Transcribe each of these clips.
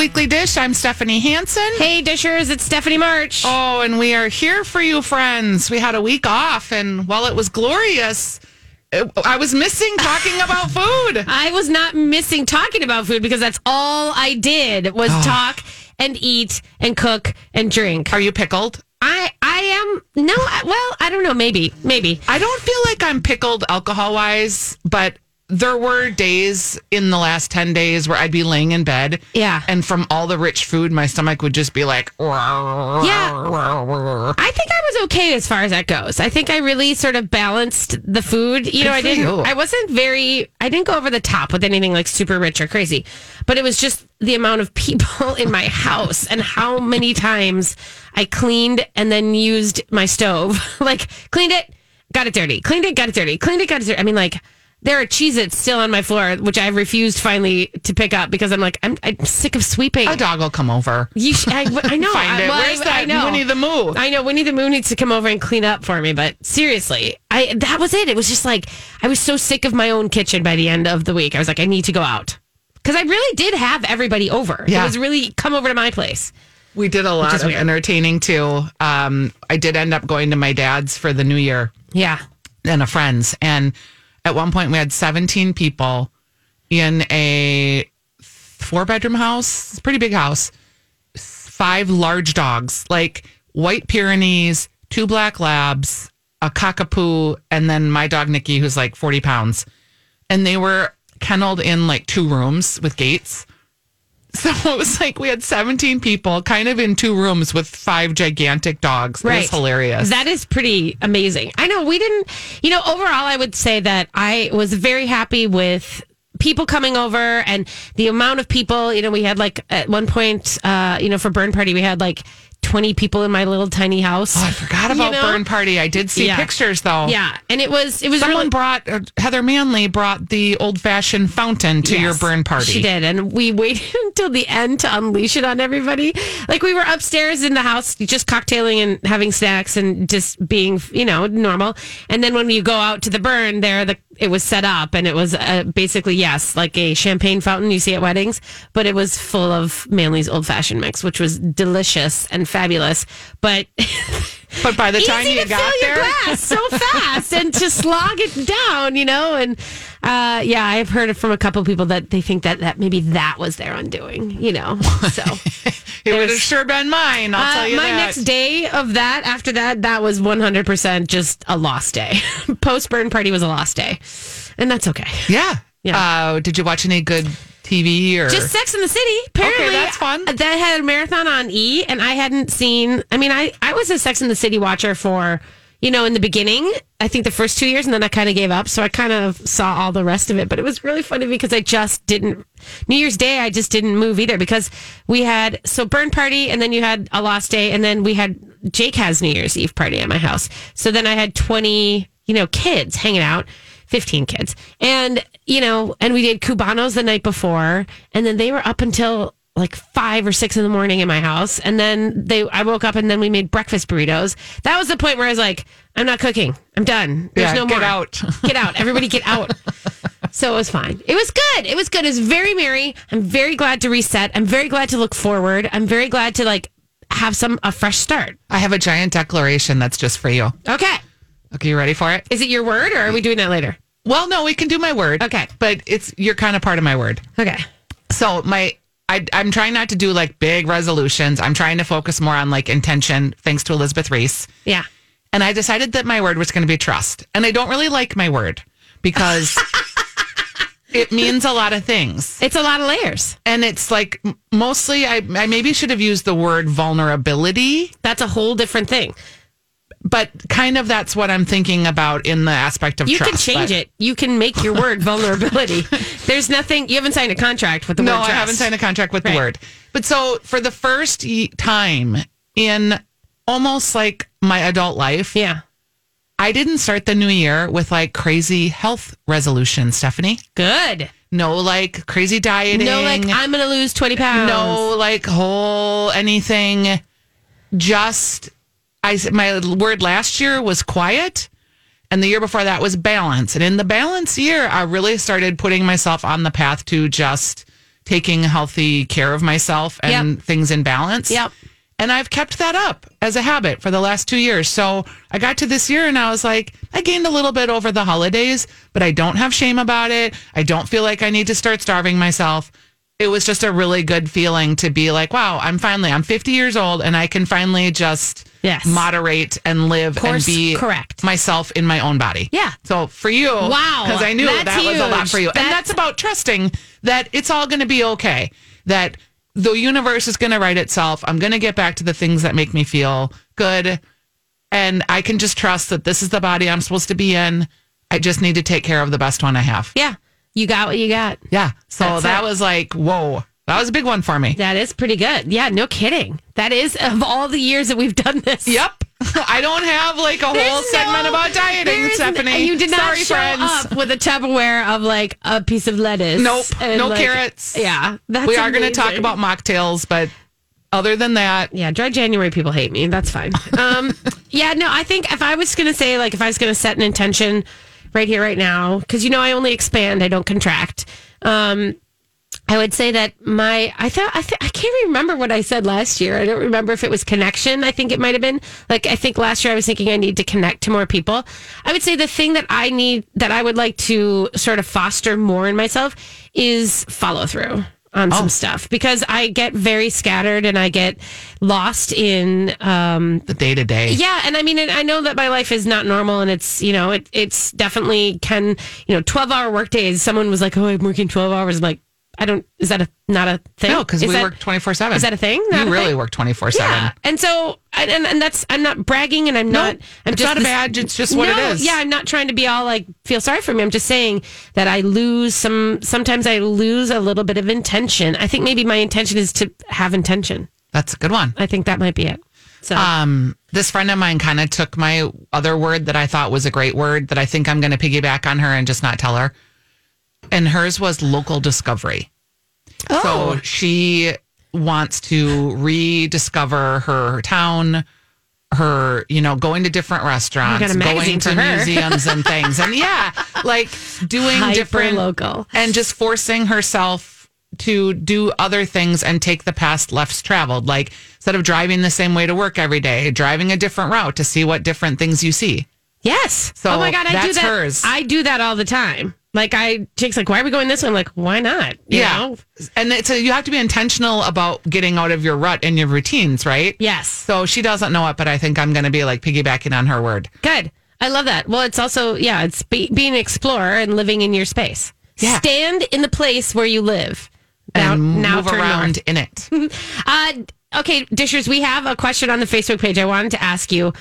Weekly Dish. I'm Stephanie Hansen. Hey, Dishers, it's Stephanie March. Oh, and we are here for you, friends. We had a week off, and while it was glorious, it- I was missing talking about food. I was not missing talking about food because that's all I did was Oh. talk and eat and cook and drink. Are you pickled? I I am no, well, I don't know, maybe, maybe. I don't feel like I'm pickled alcohol wise, but there were days in the last 10 days where I'd be laying in bed. Yeah. And from all the rich food, my stomach would just be like, Yeah. I think I was okay as far as that goes. I think I really sort of balanced the food. You know, I didn't you. I wasn't very I didn't go over the top with anything like super rich or crazy. But it was just the amount of people in my house and how many times I cleaned and then used my stove. like cleaned it, got it dirty. Cleaned it, got it dirty. Cleaned it, got it dirty. I mean like there are Cheez-Its still on my floor, which I refused finally to pick up because I'm like, I'm, I'm sick of sweeping. a dog will come over. You sh- I, I know. Find I, it. well, Where's I, that I know. Winnie the Moo? I know Winnie the Moon needs to come over and clean up for me. But seriously, I that was it. It was just like I was so sick of my own kitchen by the end of the week. I was like, I need to go out because I really did have everybody over. Yeah. It was really come over to my place. We did a lot is of weird. entertaining too. Um, I did end up going to my dad's for the new year Yeah. and a friend's. And at one point, we had 17 people in a four bedroom house, pretty big house, five large dogs, like white Pyrenees, two black labs, a cockapoo, and then my dog Nikki, who's like 40 pounds. And they were kenneled in like two rooms with gates. So it was like we had 17 people kind of in two rooms with five gigantic dogs. It was hilarious. That is pretty amazing. I know we didn't, you know, overall, I would say that I was very happy with people coming over and the amount of people. You know, we had like at one point, uh, you know, for Burn Party, we had like 20 people in my little tiny house. Oh, I forgot about You know? Burn Party. I did see Yeah. pictures though. Yeah. And it was, it was Someone really. brought uh, Heather Manley brought the old fashioned fountain to your burn party. She did. And we waited until the end to unleash it on everybody. Like we were upstairs in the house, just cocktailing and having snacks and just being, you know, normal. And then when you go out to the burn, there, are the, it was set up and it was uh, basically, yes, like a champagne fountain you see at weddings, but it was full of Manley's old fashioned mix, which was delicious and fabulous. But But by the time easy you to got fill there, your glass so fast and to slog it down, you know. And uh, yeah, I've heard it from a couple people that they think that that maybe that was their undoing, you know. So it would have sure been mine. I'll uh, tell you my that. next day of that, after that, that was one hundred percent just a lost day. Post burn party was a lost day, and that's okay. yeah. Yeah. Uh, did you watch any good TV or Just Sex in the City. Apparently, that's fun. That had a marathon on E, and I hadn't seen. I mean, I I was a Sex in the City watcher for you know in the beginning. I think the first two years, and then I kind of gave up. So I kind of saw all the rest of it. But it was really funny because I just didn't. New Year's Day, I just didn't move either because we had so burn party, and then you had a lost day, and then we had Jake has New Year's Eve party at my house. So then I had twenty, you know, kids hanging out. 15 kids. And, you know, and we did Cubanos the night before. And then they were up until like five or six in the morning in my house. And then they, I woke up and then we made breakfast burritos. That was the point where I was like, I'm not cooking. I'm done. There's Yeah, no get more. out. Get out. Everybody get out. So it was fine. It was good. It was good. It was very merry. I'm very glad to reset. I'm very glad to look forward. I'm very glad to like have some, a fresh start. I have a giant declaration that's just for you. Okay. Okay, you ready for it? Is it your word or are we doing that later? Well, no, we can do my word. Okay. But it's you're kind of part of my word. Okay. So my I, I'm trying not to do like big resolutions. I'm trying to focus more on like intention, thanks to Elizabeth Reese. Yeah. And I decided that my word was going to be trust. And I don't really like my word because it means a lot of things. It's a lot of layers. And it's like mostly, I, I maybe should have used the word vulnerability, That's a whole different thing. But kind of that's what I'm thinking about in the aspect of You trust. can change but- it. You can make your word vulnerability. There's nothing. You haven't signed a contract with the No, word No, I haven't signed a contract with Right. the word. But so for the first time in almost like my adult life, Yeah. I didn't start the new year with like crazy health resolution, Stephanie. Good. No, like crazy dieting. No, like I'm going to lose 20 pounds. no, like whole anything. Just I my word last year was quiet, and the year before that was balance. And in the balance year, I really started putting myself on the path to just taking healthy care of myself and Yep. things in balance. Yep. And I've kept that up as a habit for the last two years. So I got to this year and I was like, I gained a little bit over the holidays, but I don't have shame about it. I don't feel like I need to start starving myself. It was just a really good feeling to be like, wow, I'm finally, I'm 50 years old and I can finally just Yes. moderate and live Course and be correct. myself in my own body. Yeah. So for you, Wow, because I knew that was a lot for you. and That's- that's about trusting that it's all going to be okay. That the universe is going to right itself. I'm going to get back to the things that make me feel good. And I can just trust that this is the body I'm supposed to be in. I just need to take care of the best one I have. Yeah. You got what you got. Yeah. So That's that it. was like, whoa, that was a big one for me. That is pretty good. Yeah, no kidding. That is of all the years that we've done this. Yep. I don't have like a whole There's segment about dieting, Stephanie. You did not Sorry, show friends. up with a Tupperware of like a piece of lettuce. Nope. no like- carrots. Yeah, that's we are going to talk about mocktails, but other than that, Yeah, dry January people hate me. That's fine. Um, yeah, no, I think if I was going to say, like, if I was going to set an intention right here, right now, because you know I only expand, I don't contract. Um, I would say that my I thought I th- I can't remember what I said last year. I don't remember if it was connection. I think it might have been like I think last year I was thinking I need to connect to more people. I would say the thing that I need that I would like to sort of foster more in myself is follow through on some stuff because I get very scattered and I get lost in um the day to day. yeah, and I mean, I know that my life is not normal, and it's you know, it it's definitely can you know, twelve hour work days. Someone was like, "Oh, I'm working twelve hours." I'm like, I don't. Is that a not a thing? No, because we that- work 24 7. Is that a thing? Not You a really thing? work 24 Yeah, 7. and so and, and that's I'm not bragging, and I'm not. I'm it's just not a badge, it's just what it No, is. Yeah, I'm not trying to be all like feel sorry for me. I'm just saying that I lose some. Sometimes I lose a little bit of intention. I think maybe my intention is to have intention. That's a good one. I think that might be it. So Um, this friend of mine kind of took my other word that I thought was a great word that I think I'm going to piggyback on her and just not tell her. And hers was local discovery. Oh. So she wants to rediscover her town, her, you know, going to different restaurants, going to museums and things. And yeah, like doing Hyper different local. and just forcing herself to do other things and take the past lefts traveled. Like instead of driving the same way to work every day, driving a different route to see what different things you see. Yes. So oh my god, I do that's that. hers. I do that all the time. Like I, Jake's like, why are we going this way? I'm like, why not? You know? And it's a, you have to be intentional about getting out of your rut and your routines, right? Yes. So she doesn't know it, but I think I'm going to be like piggybacking on her word. Good. I love that. Well, it's also yeah, it's be, being an explorer and living in your space. Yeah. Stand in the place where you live. Now, and now move around north. in it. Uh, okay, dishers, we have a question on the Facebook page. I wanted to ask you.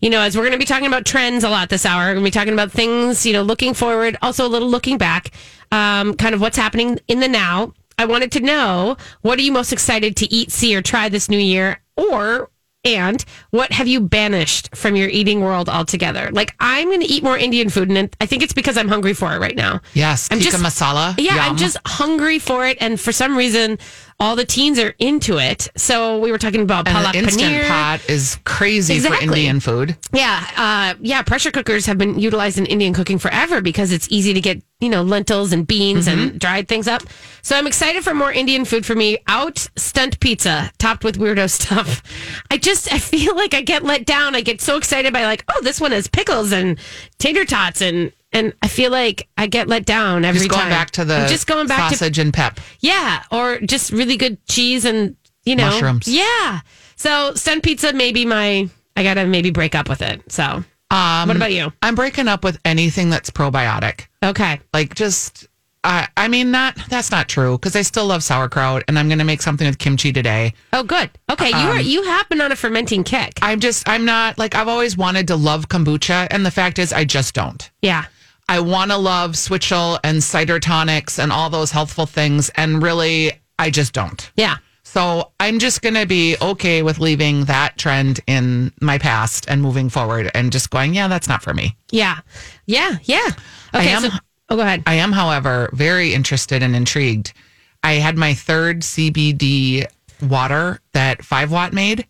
You know, as we're going to be talking about trends a lot this hour, we're going to be talking about things, you know, looking forward, also a little looking back, um, kind of what's happening in the now. I wanted to know what are you most excited to eat, see, or try this new year, or and what have you banished from your eating world altogether? Like, I'm going to eat more Indian food, and I think it's because I'm hungry for it right now. Yes, I'm tikka just- masala. Yeah, I'm just hungry for it, and for some reason, all the teens are into it. So we were talking about and palak instant paneer. pot is crazy Exactly. for Indian food. Yeah, uh, yeah. Pressure cookers have been utilized in Indian cooking forever because it's easy to get, you know, lentils and beans Mm-hmm. and dried things up. So I'm excited for more Indian food for me. Out stunt pizza topped with weirdo stuff. I just I feel like I get let down. I get so excited by like, oh, this one has pickles and tater tots and and I feel like I get let down every Just going time. back to the I'm just going back to the sausage and pep. yeah, or just really good cheese and you know Mushrooms. Yeah. So stunt pizza maybe my I gotta maybe break up with it. So Um, what about you? I'm breaking up with anything that's probiotic. Okay. Like just I I mean, not that's not true because I still love sauerkraut, and I'm to make something with kimchi today. Oh, good. Okay, you are you have been on a fermenting kick. I'm just, I'm not like I've always wanted to love kombucha, and the fact is, I just don't. yeah. I want to love switchel and cider tonics and all those healthful things, and really, I just don't. Yeah. So I'm just going to be okay with leaving that trend in my past and moving forward, and just going, yeah, that's not for me. Yeah. Yeah. Yeah. Okay. I am, so, oh, go ahead. I am, however, very interested and intrigued. I had my third CBD water that Five Watt made.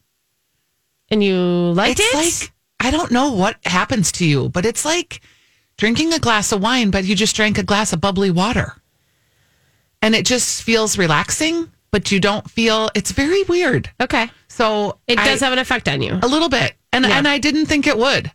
And you liked it's it? like I don't know what happens to you, but it's like drinking a glass of wine, but you just drank a glass of bubbly water. And it just feels relaxing, but you don't feel it's very weird. okay. So It I- does have an effect on you. a little bit. And Yeah. and I didn't think it would.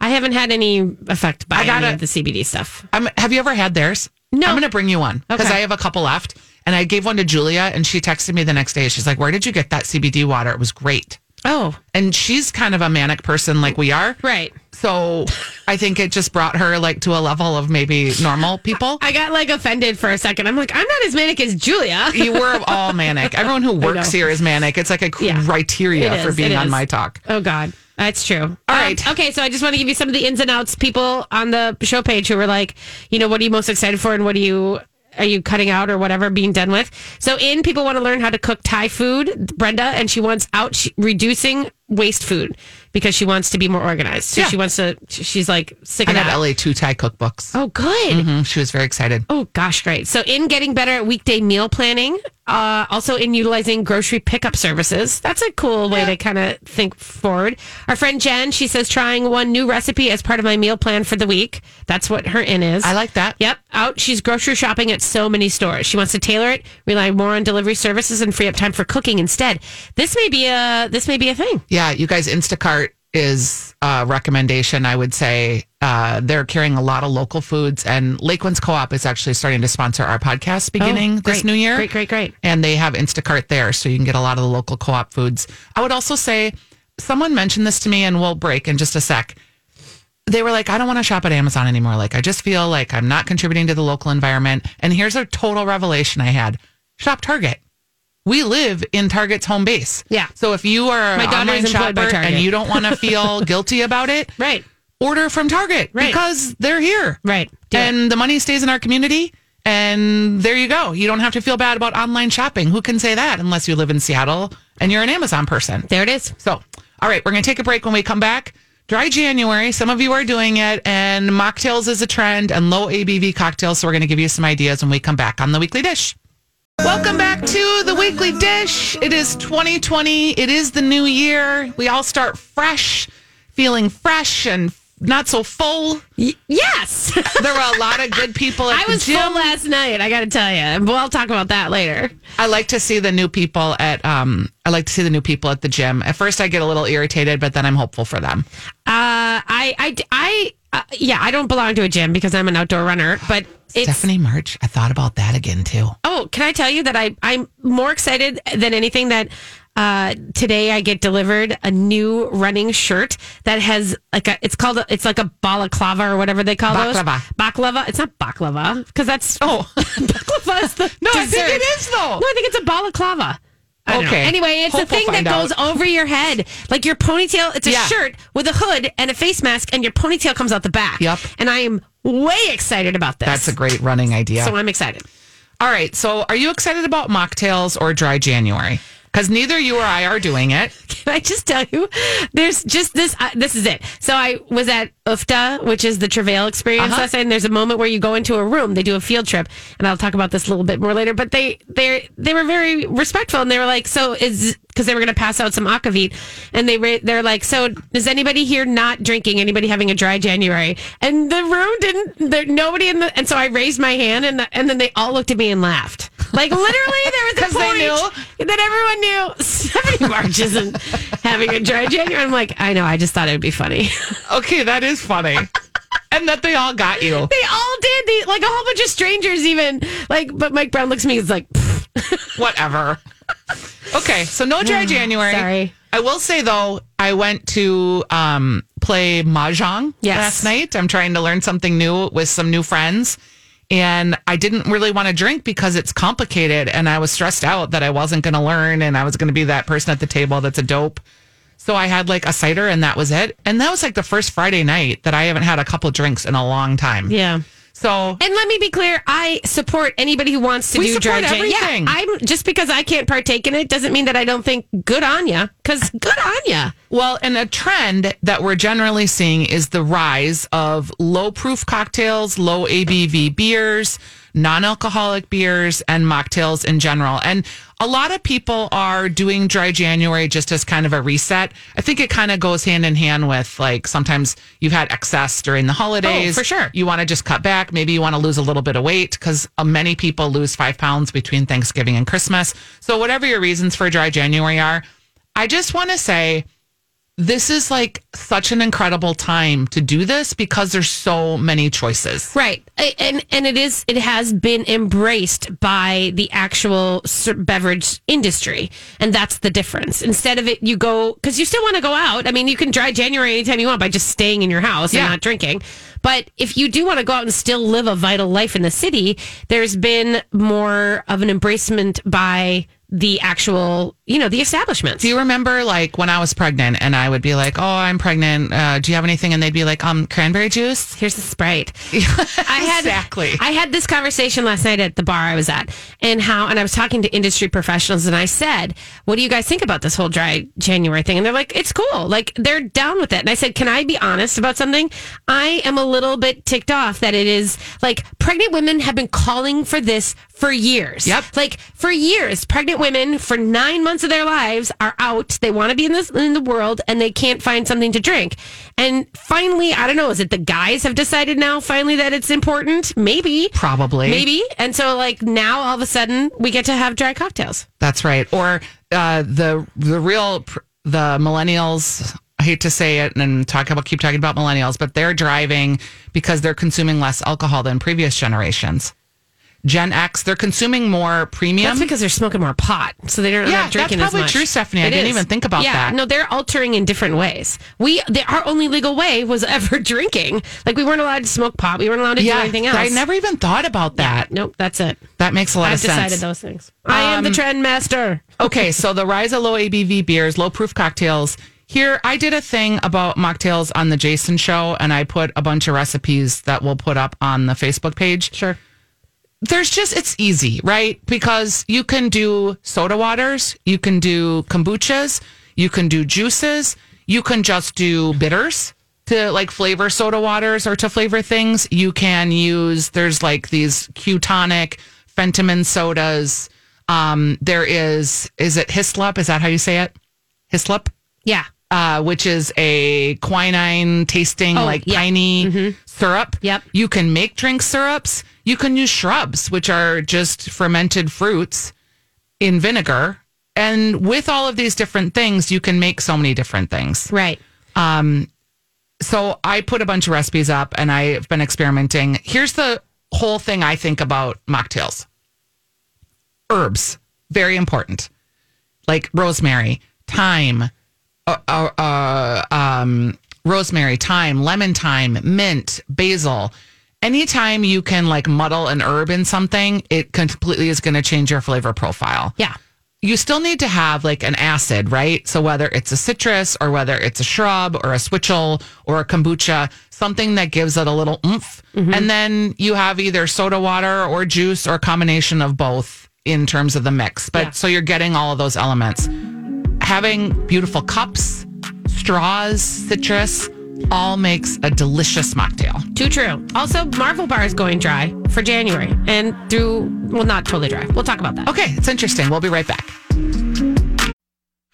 I haven't had any effect by I gotta- any of the CBD stuff. I'm, have you ever had theirs? No. I'm going to bring you one because Okay. I have a couple left. And I gave one to Julia, and she texted me the next day. She's like, "Where did you get that CBD water? It was great." Oh, And she's kind of a manic person like we are. right. So I think it just brought her like to a level of maybe normal people. I got like offended for a second. I'm like, I'm not as manic as Julia. You were all manic. Everyone who works here is manic. It's like a Yeah. criteria It for is, being on is. my talk. Oh God, that's true. All Um, right. okay, so I just want to give you some of the ins and outs. People on the show page who were like, you know, what are you most excited for, and what are you are you cutting out or whatever, being done with? So in people want to learn how to cook Thai food. Brenda and she wants out she, reducing waste food because she wants to be more organized. So Yeah. she wants to. She's like sick I of got that. LA two Thai cookbooks. Oh, good. Mhm, She was very excited. Oh gosh, great. So in getting better at weekday meal planning, uh, also in utilizing grocery pickup services. That's a cool way to kind of think forward. Our friend Jen, she says trying one new recipe as part of my meal plan for the week. That's what her in is. I like that. Yep. Out. She's grocery shopping at so many stores. She wants to tailor it, rely more on delivery services, and free up time for cooking instead. This may be a this may be a thing. Yeah, you guys, Instacart is a recommendation. I would say uh, they're carrying a lot of local foods, and Lakewinds Co-op is actually starting to sponsor our podcast beginning Oh, this new year. Great, great, great. And they have Instacart there, so you can get a lot of the local co-op foods. I would also say, someone mentioned this to me, and we'll break in just a sec. They were like, I don't want to shop at Amazon anymore. Like, I just feel like I'm not contributing to the local environment. And here's a total revelation I had: shop Target. We live in Target's home base. Yeah. So if you are My an daughter online is employed by Target. and you don't want to feel guilty about it, Right. order from Target Right. because they're here. Right. Do it. and the money stays in our community. And there you go. You don't have to feel bad about online shopping. Who can say that unless you live in Seattle and you're an Amazon person? There it is. So, all right, we're going to take a break when we come back. Dry January. Some of you are doing it, and mocktails is a trend and low ABV cocktails. So, we're going to give you some ideas when we come back on the weekly dish. Welcome back to the weekly dish. It is 2020. It is the new year. We all start fresh, feeling fresh and not so full. Y- yes. There were a lot of good people at I was full last night. I got to tell you. We'll talk about that later. I like to see the new people at um I like to see the new people at the gym. At first I get a little irritated, but then I'm hopeful for them. Uh, I, I, I, uh, yeah, I don't belong to a gym because I'm an outdoor runner, but it's. Stephanie March, I thought about that again too. Oh, can I tell you that I, I'm more excited than anything that uh, today I get delivered a new running shirt that has like a, it's called, a, it's like a balaclava or whatever they call those. Baklava. Baklava. It's not baklava because that's, Oh. baklava is the No, I think it is, though. No, I think it's a balaclava. I don't know. Okay. Anyway, it's Hope a thing we'll that goes out. over your head, like your ponytail. It's a Yeah. shirt with a hood and a face mask, and your ponytail comes out the back. Yep. And I am way excited about this. That's a great running idea. So I'm excited. All right. So are you excited about mocktails or dry January? Because neither you or I are doing it. Can I just tell you? There's just this. Uh, this is it. So I was at UFTA, which is the Travail experience Uh-huh. And there's a moment where you go into a room. They do a field trip, and I'll talk about this a little bit more later. But they they they were very respectful, and they were like, "So is." Because they were going to pass out some aquavit, and they ra- they're like, "So is anybody here not drinking? Anybody having a dry January?" And the room didn't. There nobody in the. And so I raised my hand, and the, and then they all looked at me and laughed. Like literally, there was a they knew? that everyone knew Stephanie March isn't having a dry January. I'm like, I know. I just thought it would be funny. Okay, that is funny. and that they all got you. they all did. They, like a whole bunch of strangers, even like. But Mike Brown looks at me. He's like, Whatever. Okay, so no dry January. Sorry. I will say though, I went to um, play mahjong Yes. last night. I'm trying to learn something new with some new friends, And I didn't really want to drink because it's complicated. And I was stressed out that I wasn't going to learn and I was going to be that person at the table that's a dope. So I had like a cider and that was it. And that was like the first Friday night that I haven't had a couple drinks in a long time. Yeah. So And let me be clear, I support anybody who wants to We do support dry everything. Yeah, I'm just because I can't partake in it doesn't mean that I don't think good on ya. Because good on ya. Well, and a trend that we're generally seeing is the rise of low proof cocktails, low ABV beers, non alcoholic beers, and mocktails in general. And a lot of people are doing dry January just as kind of a reset. I think it kind of goes hand in hand with like sometimes you've had excess during the holidays. Oh, for sure. You want to just cut back. Maybe you want to lose a little bit of weight because uh, many people lose five pounds between Thanksgiving and Christmas. So, whatever your reasons for dry January are, I just want to say this is like such an incredible time to do this because there's so many choices. Right. And and it is it has been embraced by the actual beverage industry. And that's the difference. Instead of it you go cuz you still want to go out. I mean, you can dry January anytime you want by just staying in your house Yeah. and not drinking. But if you do want to go out and still live a vital life in the city, there's been more of an embracement by the actual, you know, the establishments. Do you remember like when I was pregnant and I would be like, "Oh, I'm pregnant. Uh, do you have anything?" And they'd be like, "Um, cranberry juice." Here's the Sprite. I had Exactly. I had this conversation last night at the bar I was at, and how, and I was talking to industry professionals, and I said, "What do you guys think about this whole dry January thing?" And they're like, "It's cool. Like they're down with it." And I said, "Can I be honest about something? I am a little bit ticked off that it is like pregnant women have been calling for this for years. Yep. like for years, pregnant women for nine months of their lives are out. They want to be in this in the world, and they can't find something to drink. And finally, I don't know. Is it the guys have decided now finally that it's important? Maybe, Probably. maybe. And so, like now, all of a sudden, we get to have dry cocktails. That's right. Or uh, the the real the millennials. I hate to say it and talk about keep talking about millennials, but they're driving because they're consuming less alcohol than previous generations. Gen X, they're consuming more premium. That's because they're smoking more pot, so they don't Yeah, not drinking that's as probably much. true, Stephanie. I It didn't is. even think about yeah, that. No, they're altering in different ways. We, the, our only legal way was ever drinking. Like we weren't allowed to smoke pot. We weren't allowed to do anything else. I never even thought about that. Nope, that's it. That makes a lot I've of sense. I've decided those things. I am the Um, trend master. okay, so the rise of low ABV beers, low proof cocktails. Here, I did a thing about mocktails on the Jason show, and I put a bunch of recipes that we'll put up on the Facebook page. Sure. There's just, it's easy, right? Because you can do soda waters, you can do kombuchas, you can do juices, you can just do bitters to like flavor soda waters or to flavor things. You can use, there's like these Q tonic, Fentiman sodas. Um, there is, is it Hislop? Is that how you say it? Hislop? Yeah. Uh, which is a quinine tasting, Oh, like yeah. piney syrup. Yep. You can make drink syrups. You can use shrubs, which are just fermented fruits in vinegar. And with all of these different things, you can make so many different things. Right. Um, So I put a bunch of recipes up and I've been experimenting. Here's the whole thing I think about mocktails herbs, very important, like rosemary, thyme, uh, uh, uh, um, rosemary, thyme, lemon thyme, mint, basil. Anytime you can like muddle an herb in something, it completely is going to change your flavor profile Yeah. you still need to have like an acid, right? So whether it's a citrus or whether it's a shrub or a switchel or a kombucha, something that gives it a little oomph. And then you have either soda water or juice or a combination of both in terms of the mix. But Yeah. so you're getting all of those elements. Having beautiful cups, straws, citrus, all makes a delicious mocktail. Too true. Also, Marvel Bar is going dry for January and through, well, not totally dry. We'll talk about that. Okay, it's interesting. We'll be right back.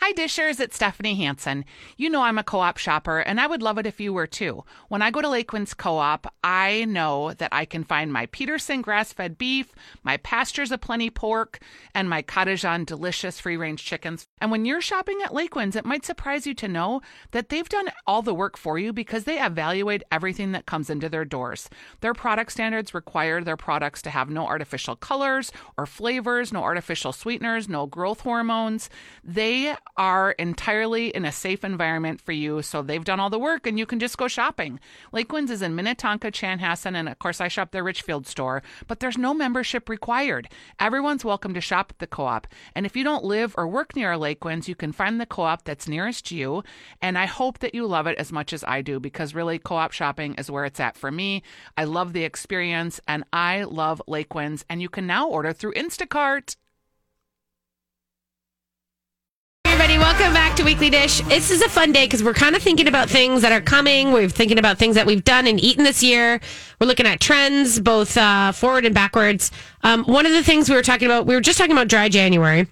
Hi, Dishers. It's Stephanie Hansen. You know I'm a co op shopper, and I would love it if you were too. When I go to Lakewinds Co op, I know that I can find my Peterson grass fed beef, my Pastures of Plenty pork, and my Kadejan delicious free range chickens. And when you're shopping at Lakewinds, it might surprise you to know that they've done all the work for you because they evaluate everything that comes into their doors. Their product standards require their products to have no artificial colors or flavors, no artificial sweeteners, no growth hormones. They are entirely in a safe environment for you. So they've done all the work and you can just go shopping. Lakewinds is in Minnetonka, Chanhassen, and of course I shop their Richfield store, but there's no membership required. Everyone's welcome to shop at the co op. And if you don't live or work near a Lakewinds, you can find the co op that's nearest you. And I hope that you love it as much as I do because really co op shopping is where it's at for me. I love the experience and I love Lakewinds. And you can now order through Instacart. Everybody, welcome back to Weekly Dish. This is a fun day because we're kind of thinking about things that are coming. We're thinking about things that we've done and eaten this year. We're looking at trends, both uh, forward and backwards. Um, one of the things we were talking about, we were just talking about dry January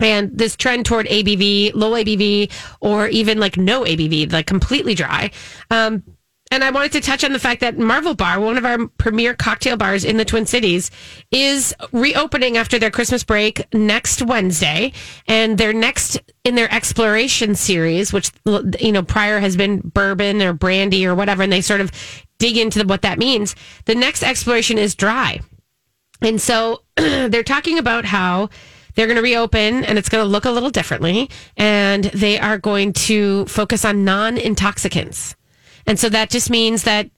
and this trend toward ABV, low ABV, or even like no ABV, like completely dry. Um, and I wanted to touch on the fact that Marvel Bar, one of our premier cocktail bars in the Twin Cities, is reopening after their Christmas break next Wednesday. And their next in their exploration series, which, you know, prior has been bourbon or brandy or whatever, and they sort of dig into what that means. The next exploration is dry. And so they're talking about how they're going to reopen and it's going to look a little differently. And they are going to focus on non intoxicants. And so that just means that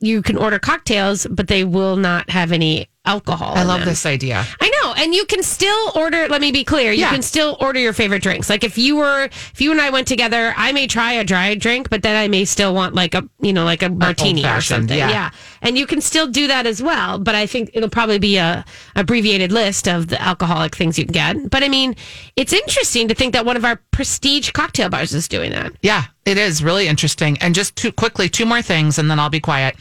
you can order cocktails, but they will not have any alcohol. I love them. this idea. I know, and you can still order. Let me be clear: you Yeah. can still order your favorite drinks. Like if you were, if you and I went together, I may try a dry drink, but then I may still want like a, you know, like a martini or something. yeah. and you can still do that as well. But I think it'll probably be a abbreviated list of the alcoholic things you can get. But I mean, it's interesting to think that one of our prestige cocktail bars is doing that. Yeah, it is really interesting. And just too quickly, two more things, and then I'll be quiet.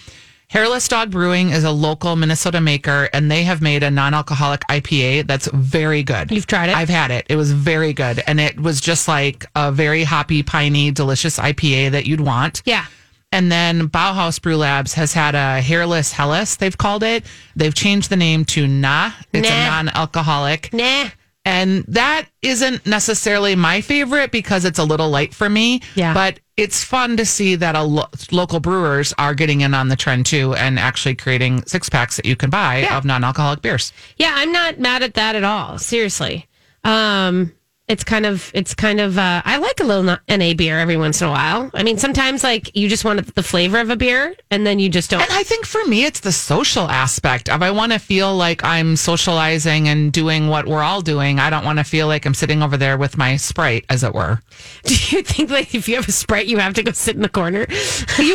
Hairless Dog Brewing is a local Minnesota maker, and they have made a non-alcoholic IPA that's very good. You've tried it? I've had it. It was very good, and it was just like a very hoppy, piney, delicious IPA that you'd want. Yeah. And then Bauhaus Brew Labs has had a hairless Hellas, they've called it. They've changed the name to Nah. It's Nah. a non-alcoholic. Nah. And that isn't necessarily my favorite because it's a little light for me. Yeah. But it's fun to see that a lo- local brewers are getting in on the trend too and actually creating six packs that you can buy Yeah. of non alcoholic beers. Yeah, I'm not mad at that at all. Seriously. Um, it's kind of, it's kind of, uh, I like a little na- beer every once in a while. I mean, sometimes like you just want the flavor of a beer and then you just don't. And I think for me, it's the social aspect of I want to feel like I'm socializing and doing what we're all doing. I don't want to feel like I'm sitting over there with my Sprite, as it were. Do you think like if you have a Sprite, you have to go sit in the corner? You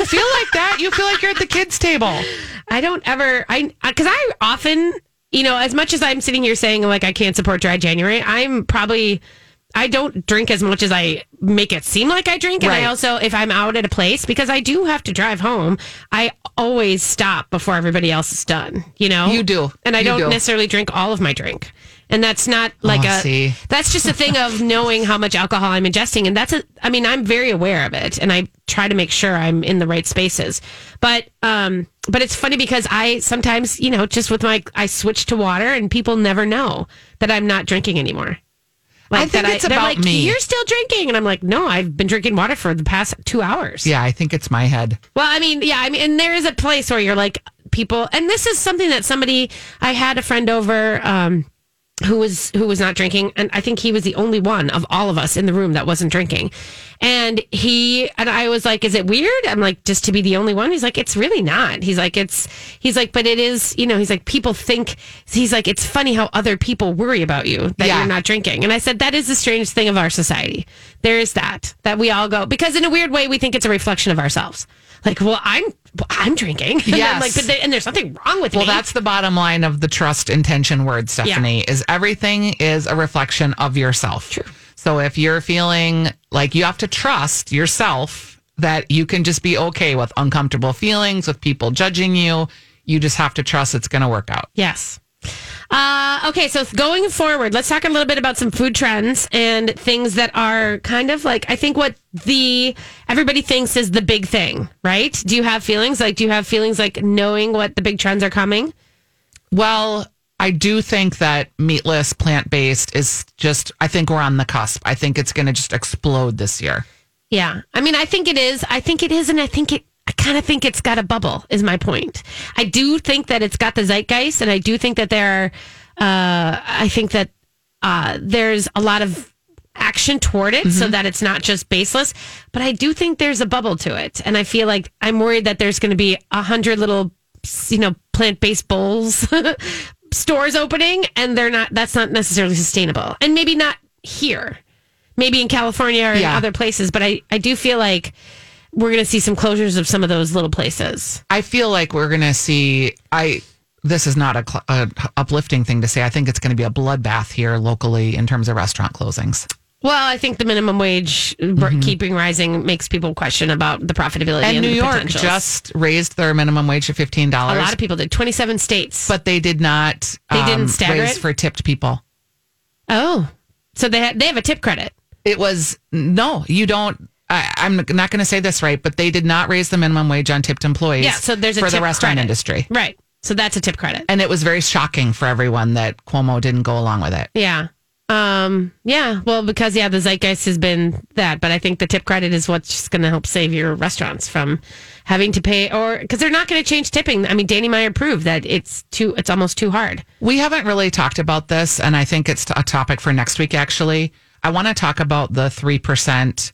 feel like that? You feel like you're at the kids' table. I don't ever, I, because I often, you know, as much as I'm sitting here saying like I can't support dry January, I'm probably, I don't drink as much as I make it seem like I drink. And I also, if I'm out at a place, because I do have to drive home, I always stop before everybody else is done, you know? You do. And I You don't do. necessarily drink all of my drink. And that's not like Oh, a, see. that's just a thing of knowing how much alcohol I'm ingesting. And that's a, I mean, I'm very aware of it and I try to make sure I'm in the right spaces. But, um, but it's funny because I sometimes, you know, just with my, I switch to water and people never know that I'm not drinking anymore. I think it's they're about like, me. You're still drinking. And I'm like, no, I've been drinking water for the past two hours. Yeah, I think it's my head. Well, I mean, yeah, I mean, and there is a place where you're like people, and this is something that somebody I had a friend over um, who was who was not drinking, and I think he was the only one of all of us in the room that wasn't drinking. And he and I was like, "Is it weird?" I'm like, "Just to be the only one." He's like, "It's really not." He's like, "It's." He's like, "But it is." You know, he's like, "People think." He's like, "It's funny how other people worry about you that Yeah. you're not drinking." And I said, "That is the strangest thing of our society. There is that that we all go because in a weird way we think it's a reflection of ourselves. Like, well, I'm I'm drinking. And I'm Yes. like, but there, and there's nothing wrong with Well, me. that's the bottom line of the trust intention word, Stephanie, is everything is a reflection of yourself. True. So if you're feeling like you have to trust yourself that you can just be okay with uncomfortable feelings, with people judging you, you just have to trust it's going to work out. Yes. Uh, okay, so going forward, let's talk a little bit about some food trends and things that are kind of like I think what the everybody thinks is the big thing, right? Do you have feelings like do you have feelings like knowing what the big trends are coming? Well, I do think that meatless, plant based is just, I think we're on the cusp. I think it's going to just explode this year. Yeah. I mean, I think it is. I think it is, and I think it. I kind of think it's got a bubble. Is my point. I do think that it's got the zeitgeist, and I do think that there are. Uh, I think that uh, there's a lot of action toward it so that it's not just baseless. But I do think there's a bubble to it. And I feel like I'm worried that there's going to be a hundred little, you know, plant based bowls stores opening and they're not, that's not necessarily sustainable. And maybe not here, maybe in California or in other places. But I, I do feel like we're going to see some closures of some of those little places. I feel like we're going to see. I this is not a, cl- a uplifting thing to say. I think it's going to be a bloodbath here locally in terms of restaurant closings. Well, I think the minimum wage r- keeping rising makes people question about the profitability and, And New the York just raised their minimum wage to fifteen dollars. a lot of people did. Twenty-seven states. but they did not. um, They didn't stagger raise it? for tipped people. oh, so they ha- they have a tip credit. It was no, you don't. I, I'm not going to say this right, but they did not raise the minimum wage on tipped employees. Yeah, so there's a for the restaurant credit. industry, Right. So that's a tip credit. and it was very shocking for everyone that Cuomo didn't go along with it. Yeah. Um, yeah. Well, because yeah, the zeitgeist has been that, but I think the tip credit is what's going to help save your restaurants from having to pay or because they're not going to change tipping. I mean, Danny Meyer proved that it's too, it's almost too hard. We haven't really talked about this, and I think it's a topic for next week, actually. I want to talk about the 3%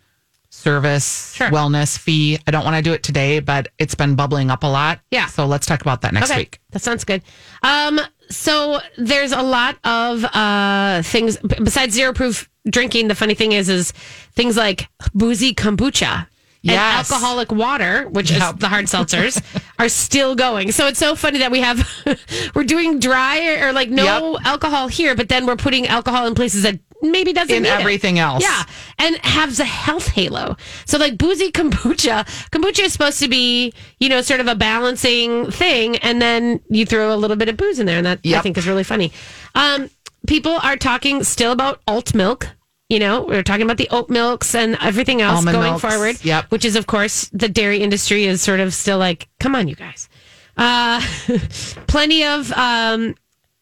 service Sure. wellness fee. I don't want to do it today, but it's been bubbling up a lot. Yeah. So let's talk about that next week. That sounds good. Um, so there's a lot of uh, things besides zero proof drinking. The funny thing is, is things like boozy kombucha. And alcoholic water, which Yep. is the hard seltzers, are still going. So it's so funny that we have, we're doing dry or, or like no Yep. alcohol here, but then we're putting alcohol in places that maybe doesn't In need it. everything else. Yeah, and has a health halo. So like boozy kombucha, kombucha is supposed to be you know sort of a balancing thing, and then you throw a little bit of booze in there, and that I think is really funny. Um, people are talking still about alt milk. You know, we're talking about the oat milks and everything else Almond going milks, forward. yep. Which is, of course, the dairy industry is sort of still like, come on, you guys. Uh, plenty of um,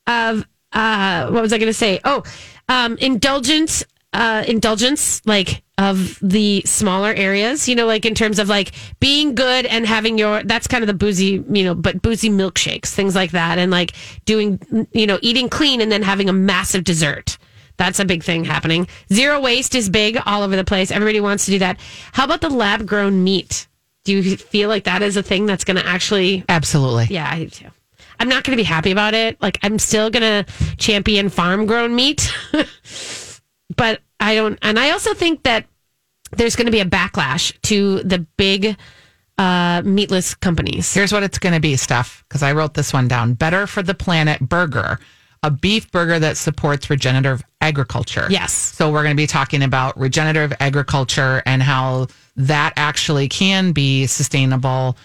of uh, what was I going to say? Oh, um, indulgence, uh, indulgence, like of the smaller areas. You know, like in terms of like being good and having your. That's kind of the boozy, you know, but boozy milkshakes, things like that, and like doing, you know, eating clean and then having a massive dessert. That's a big thing happening. Zero waste is big all over the place. Everybody wants to do that. How about the lab grown meat? Do you feel like that is a thing that's going to actually Absolutely. yeah, I do too. I'm not going to be happy about it. Like, I'm still going to champion farm grown meat. but I don't, and I also think that there's going to be a backlash to the big uh, meatless companies. Here's what it's going to be, Steph, because I wrote this one down. Better for the Planet Burger, a beef burger that supports regenerative agriculture. Yes. So we're going to be talking about regenerative agriculture and how that actually can be sustainable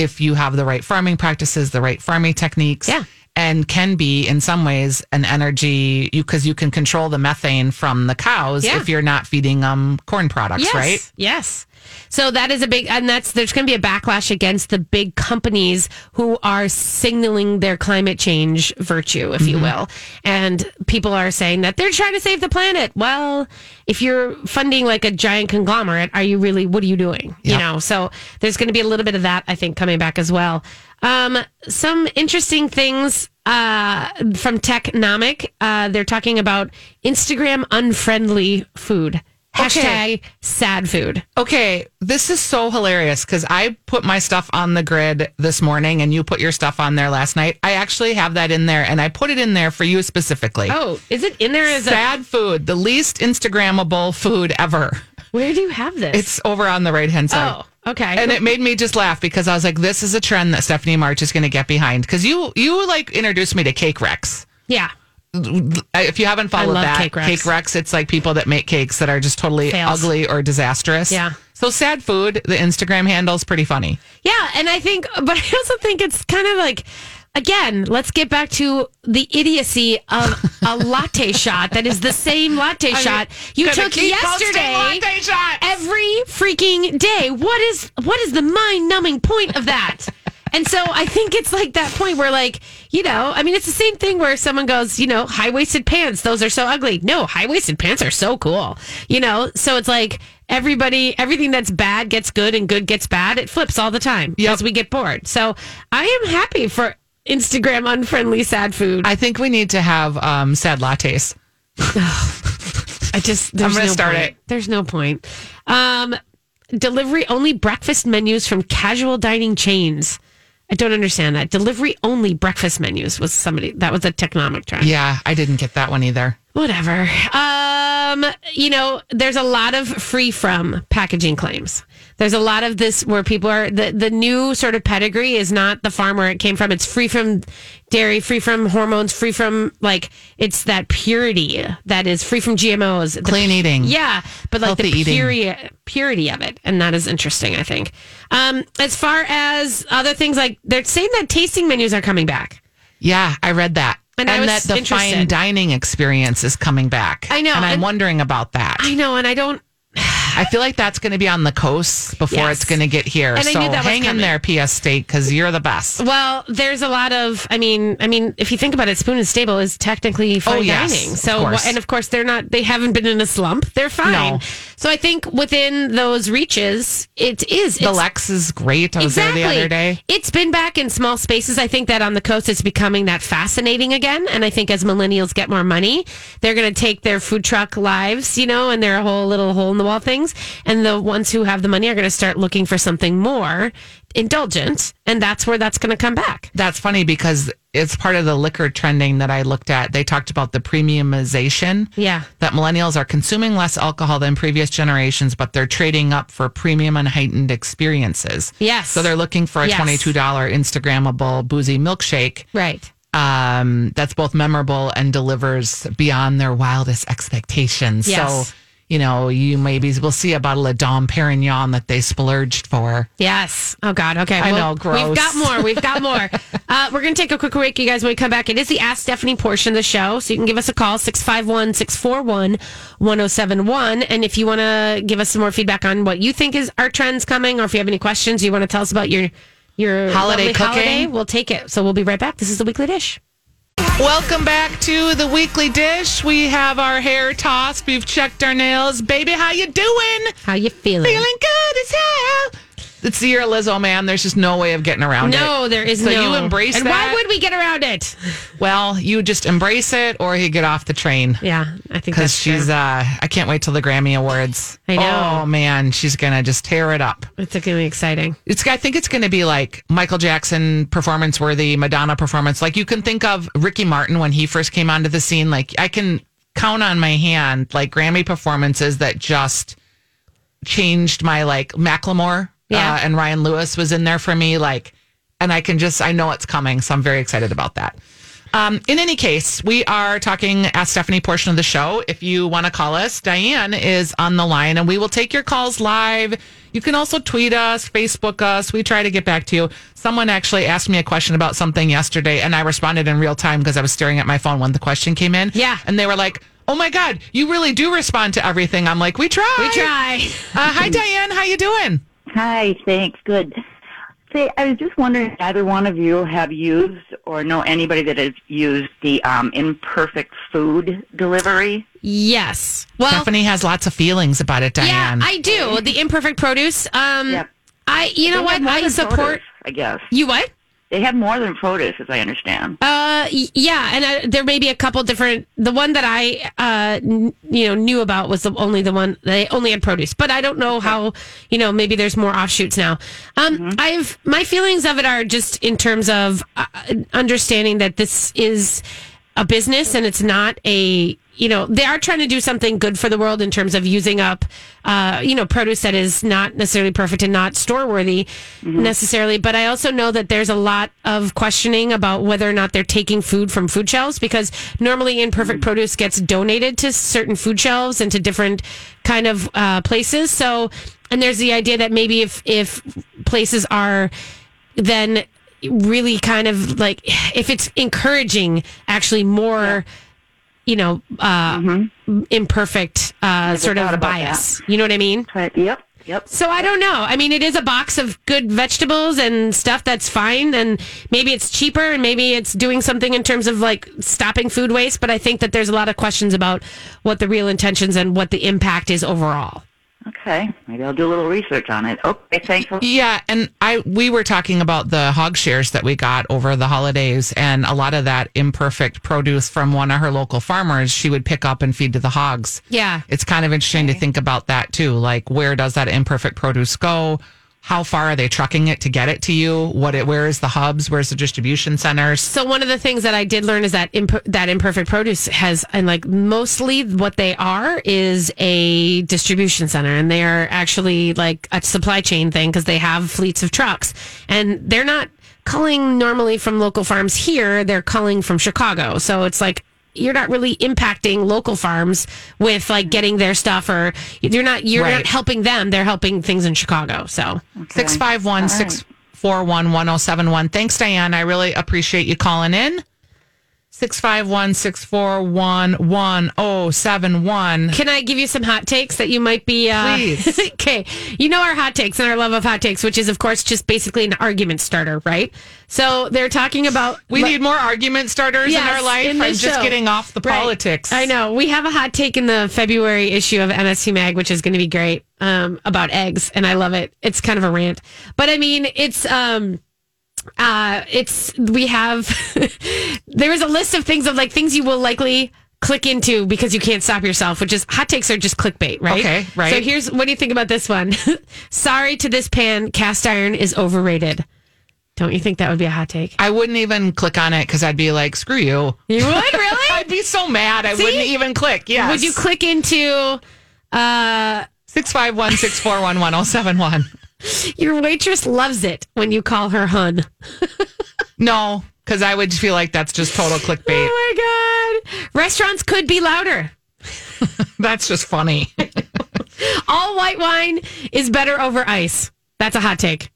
if you have the right farming practices, the right farming techniques. Yeah. And can be in some ways an energy you because you can control the methane from the cows Yeah. if you're not feeding them corn products, yes, right? Yes. So that is a big, and that's there's going to be a backlash against the big companies who are signaling their climate change virtue, if you Mm-hmm. will. And people are saying that they're trying to save the planet. Well, if you're funding like a giant conglomerate, are you really? What are you doing? You know. So there's going to be a little bit of that, I think, coming back as well. Um, some interesting things uh, from Technomic. Uh, they're talking about Instagram unfriendly food. Hashtag sad food. Okay, this is so hilarious because I put my stuff on the grid this morning and you put your stuff on there last night. I actually have that in there and I put it in there for you specifically. Oh, is it in there as a? Sad food, the least Instagrammable food ever. Where do you have this? It's over on the right hand side. oh, okay. And it made me just laugh because I was like, this is a trend that Stephanie March is going to get behind. Because you, you like introduced me to Cake Wrecks. yeah, If you haven't followed that, Cake Wrecks. Wrecks, it's like people that make cakes that are just totally Fails. ugly or disastrous. Yeah. So sad food, the Instagram handle is pretty funny. yeah, and I think, but I also think it's kind of like. Again, let's get back to the idiocy of a latte shot that is the same latte shot you took yesterday every freaking day. What is what is the mind numbing point of that? And so I think it's like that point where, like, you know, I mean, it's the same thing where someone goes, you know, high waisted pants, those are so ugly. No, high waisted pants are so cool, you know? So it's like everybody, everything that's bad gets good and good gets bad. It flips all the time Yep. as we get bored. So I am happy for Instagram unfriendly sad food. I think we need to have um, sad lattes. I just there's gonna no start point. it. There's no point. Um, delivery only breakfast menus from casual dining chains. I don't understand that. Delivery only breakfast menus was somebody that was a technomic trend. Yeah, I didn't get that one either. Whatever. Um, you know, there's a lot of free from packaging claims. There's a lot of this where people are the the new sort of pedigree is not the farm where it came from. It's free from dairy, free from hormones, free from like it's that purity that is free from GMOs. The Clean eating. yeah, but like the Healthy eating. purity purity of it, and that is interesting. I think. Um, as far as other things, like they're saying that tasting menus are coming back. Yeah, I read that. And I was that the fine dining experience is coming back. I know, And I'm and- wondering about that. I know, and I don't. I feel like that's going to be on the coast before Yes. it's going to get here. And I so knew that hang in there, P.S. Steak, because you're the best. Well, there's a lot of. I mean, I mean, if you think about it, Spoon and Stable is technically oh, fine Oh, yes, dining. of So, course. and of course, they're not. They haven't been in a slump. They're fine. No. So I think within those reaches, it is. The Lex is great. I was Exactly. there the other day. It's been back in small spaces. I think that on the coast, it's becoming that fascinating again. And I think as millennials get more money, they're going to take their food truck lives, you know, and their whole little hole in the wall things. And the ones who have the money are going to start looking for something more indulgent. And that's where that's going to come back. That's funny because it's part of the liquor trending that I looked at. They talked about the premiumization. Yeah. That millennials are consuming less alcohol than previous generations, but they're trading up for premium and heightened experiences. Yes. So they're looking for a Yes. $22 Instagrammable boozy milkshake Right. um, that's both memorable and delivers beyond their wildest expectations. Yes. So, you know, you maybe will see a bottle of Dom Perignon that they splurged for. Yes. Oh God. Okay. I know, gross. We've got more. We've got more. uh, we're gonna take a quick break, you guys. When we come back, it is the Ask Stephanie portion of the show, so you can give us a call 651-641-1071. and if you want to give us some more feedback on what you think is our trends coming, or if you have any questions, you want to tell us about your your Holiday cooking? holiday, we'll take it. So we'll be right back. This is the weekly dish. Welcome back to the weekly dish. We have our hair tossed. We've checked our nails. Baby, how you doing? How you feeling? Feeling good as hell. It's the year of Lizzo, man. There's just no way of getting around it. no, there is no. so no. you embrace it. and that. why would we get around it? well, you just embrace it, or you get off the train. Yeah, I think because she's uh i can't wait till the grammy awards I know. oh man she's gonna just tear it up it's gonna be exciting. it's i think it's gonna be like michael jackson performance worthy madonna performance like you can think of ricky martin when he first came onto the scene like i can count on my hand like grammy performances that just changed my like macklemore Yeah. uh, and ryan lewis was in there for me like and i can just i know it's coming so i'm very excited about that um, in any case, we are talking Ask Stephanie portion of the show. If you want to call us, Diane is on the line and we will take your calls live. You can also tweet us, Facebook us. We try to get back to you. Someone actually asked me a question about something yesterday and I responded in real time because I was staring at my phone when the question came in. Yeah. And they were like, Oh my God, you really do respond to everything. I'm like, we try. We try. Uh, hi, Diane. How you doing? Hi, thanks. Good. Say, I was just wondering if either one of you have used or know anybody that has used the um, imperfect food delivery. Yes. Well, Stephanie has lots of feelings about it, Diane. Yeah, I do. The imperfect produce. Um, Yep. I, you know They what? I support. produce, I guess You what? They have more than produce, as I understand. Uh, yeah, and uh, there may be a couple different. The one that I, uh, n- you know, knew about was the only the one they only had produce, but I don't know how. You know, maybe there's more offshoots now. Um, I've my feelings of it are just in terms of uh, understanding that this is a business and it's not a you know they are trying to do something good for the world in terms of using up uh, you know produce that is not necessarily perfect and not store worthy necessarily. But i also know that there's a lot of questioning about whether or not they're taking food from food shelves because normally imperfect produce gets donated to certain food shelves and to different kind of uh, places. So and there's the idea that maybe if if places are then really kind of like if it's encouraging actually more you know uh imperfect uh sort of bias. you know what i mean? But, yep, yep. so i don't know. I mean it is a box of good vegetables and stuff that's fine and maybe it's cheaper and maybe it's doing something in terms of like stopping food waste but i think that there's a lot of questions about what the real intentions and what the impact is overall Okay, maybe I'll do a little research on it. Okay, thanks. a- Yeah, and I we were talking about the hog shares that we got over the holidays, and a lot of that imperfect produce from one of her local farmers, she would pick up and feed to the hogs. Yeah. It's kind of interesting to think about that too. Like, where does that imperfect produce go? How far are they trucking it to get it to you? What it? Where is the hubs? Where's the distribution centers? So one of the things that I did learn is that imp- that imperfect produce has and like mostly what they are is a distribution center and they are actually like a supply chain thing because they have fleets of trucks and they're not culling normally from local farms here they're culling from Chicago so it's like you're not really impacting local farms with like mm. getting their stuff or you're not you're Right. not helping them they're helping things in Chicago so Six five one six four one one zero seven one. Thanks, Diane. I really appreciate you calling in. Six five one six four one one zero seven one. Can I give you some hot takes that you might be? Uh, Please. okay. You know our hot takes and our love of hot takes, which is, of course, just basically an argument starter, right? So they're talking about. We need more argument starters in our life. in I'm just show. getting off the Right. politics. I know. We have a hot take in the February issue of MSP Mag, which is going to be great um, about eggs, and I love it. It's kind of a rant, but I mean, it's. um uh it's we have there is a list of things of like things you will likely click into because you can't stop yourself which is hot takes are just clickbait right Okay, right. so here's what do you think about this one sorry to this pan cast iron is overrated don't you think that would be a hot take I wouldn't even click on it because I'd be like, screw you. you would really I'd be so mad. I See? wouldn't even click. Yeah. would you click into uh Six five one six four one one zero seven one. Your waitress loves it when you call her hun No, because I would feel like that's just total clickbait. oh my god restaurants could be louder That's just funny. all white wine is better over ice that's a hot take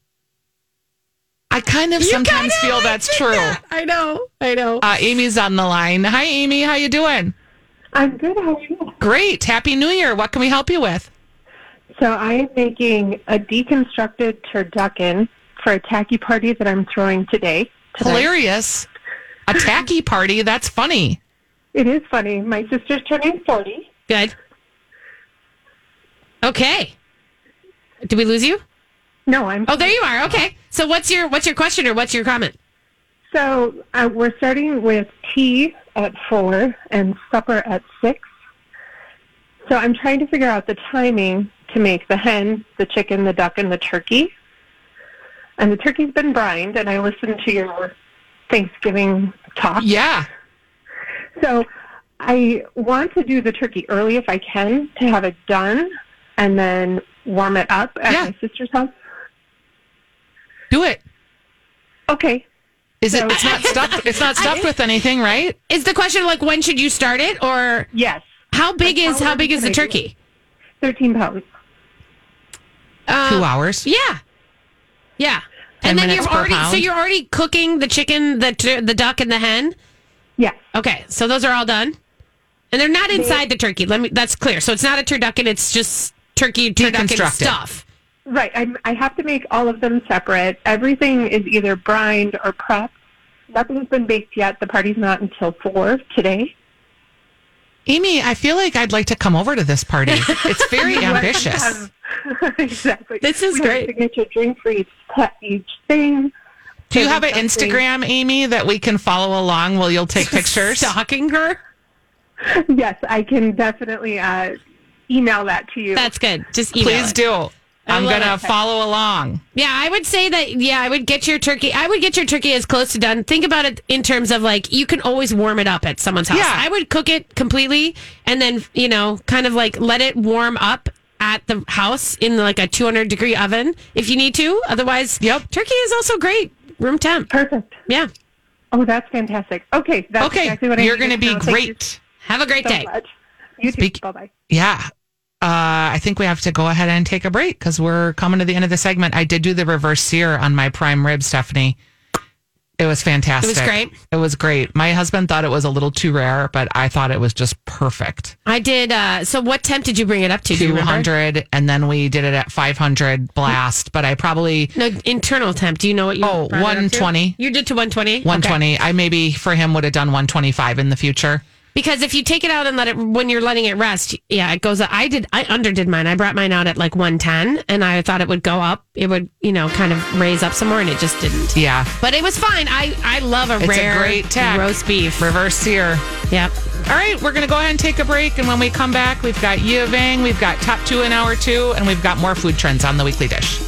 I kind of sometimes kinda feel like that's true. that. I know. I know. Uh, Amy's on the line. Hi, Amy. How you doing? I'm good. How are you? Great. Happy New Year. What can we help you with? So I am making a deconstructed turducken for a tacky party that I'm throwing today. Hilarious. A tacky party. That's funny. It is funny. My sister's turning 40. Good. Okay. Did we lose you? No, I'm. Oh, there you are. Okay. So what's your what's your question or what's your comment? So uh, we're starting with tea at four and supper at six. So I'm trying to figure out the timing to make the hen, the chicken, the duck, and the turkey. And the turkey's been brined, and I listened to your Thanksgiving talk. Yeah. So I want to do the turkey early if I can to have it done and then warm it up at Yeah. my sister's house. Do it. Okay. Is it? It's not stuffed. It's not stuffed with anything, right? Is the question like when should you start it or Yes. how big Like, is how how big is the can I do turkey? 13 pounds. Uh, Two hours. Yeah. Yeah. And then you're per already so you're already cooking the chicken, the the duck and the hen? Yeah. Okay. So those are all done. And they're not inside the turkey. Let me that's clear. So it's not a turducken, it's just turkey turducken Deconstructed. stuff. Right. I'm, I have to make all of them separate. Everything is either brined or prepped. Nothing's been baked yet. The party's not until 4 today. Amy, I feel like I'd like to come over to this party. It's very ambitious. Have- exactly. This is we great. Have a signature drink for each, each thing. Do you have an something. Instagram, Amy, that we can follow along while you'll take pictures? Stalking her? Yes, I can definitely uh, email that to you. That's good. Just email Please it. do. I'm gonna it. follow along. Yeah, I would say that. Yeah, I would get your turkey. I would get your turkey as close to done. Think about it in terms of like you can always warm it up at someone's house. Yeah. I would cook it completely and then you know kind of like let it warm up at the house in like a 200 degree oven if you need to. Otherwise, Yep. turkey is also great room temp. Perfect. Yeah. Oh, that's fantastic. Okay, that's Okay, exactly what I you're going to be know. Great. Have a great so day. much. You too. Bye bye. Yeah. Uh, I think we have to go ahead and take a break because we're coming to the end of the segment. I did do the reverse sear on my prime rib, Stephanie. It was fantastic. It was great? It was great. My husband thought it was a little too rare, but I thought it was just perfect. I did. Uh, so, what temp did you bring it up to? Remember? 200, and then we did it at 500 blast, but I probably No, internal temp. Do you know what you? Oh, brought it up to? 120. You did to 120? 120. I maybe for him would have done 125 in the future. Because if you take it out and let it when you're letting it rest, yeah, it goes. I did. I underdid mine. I brought mine out at like 110, and I thought it would go up. It would, you know, kind of raise up some more, and it just didn't. Yeah. But it was fine. I I love a It's rare a great tack. roast beef. Reverse sear. Yep. All right, we're going to go ahead and take a break. And when we come back, we've got Yia we've got top two in hour two, and we've got more food trends on the weekly dish.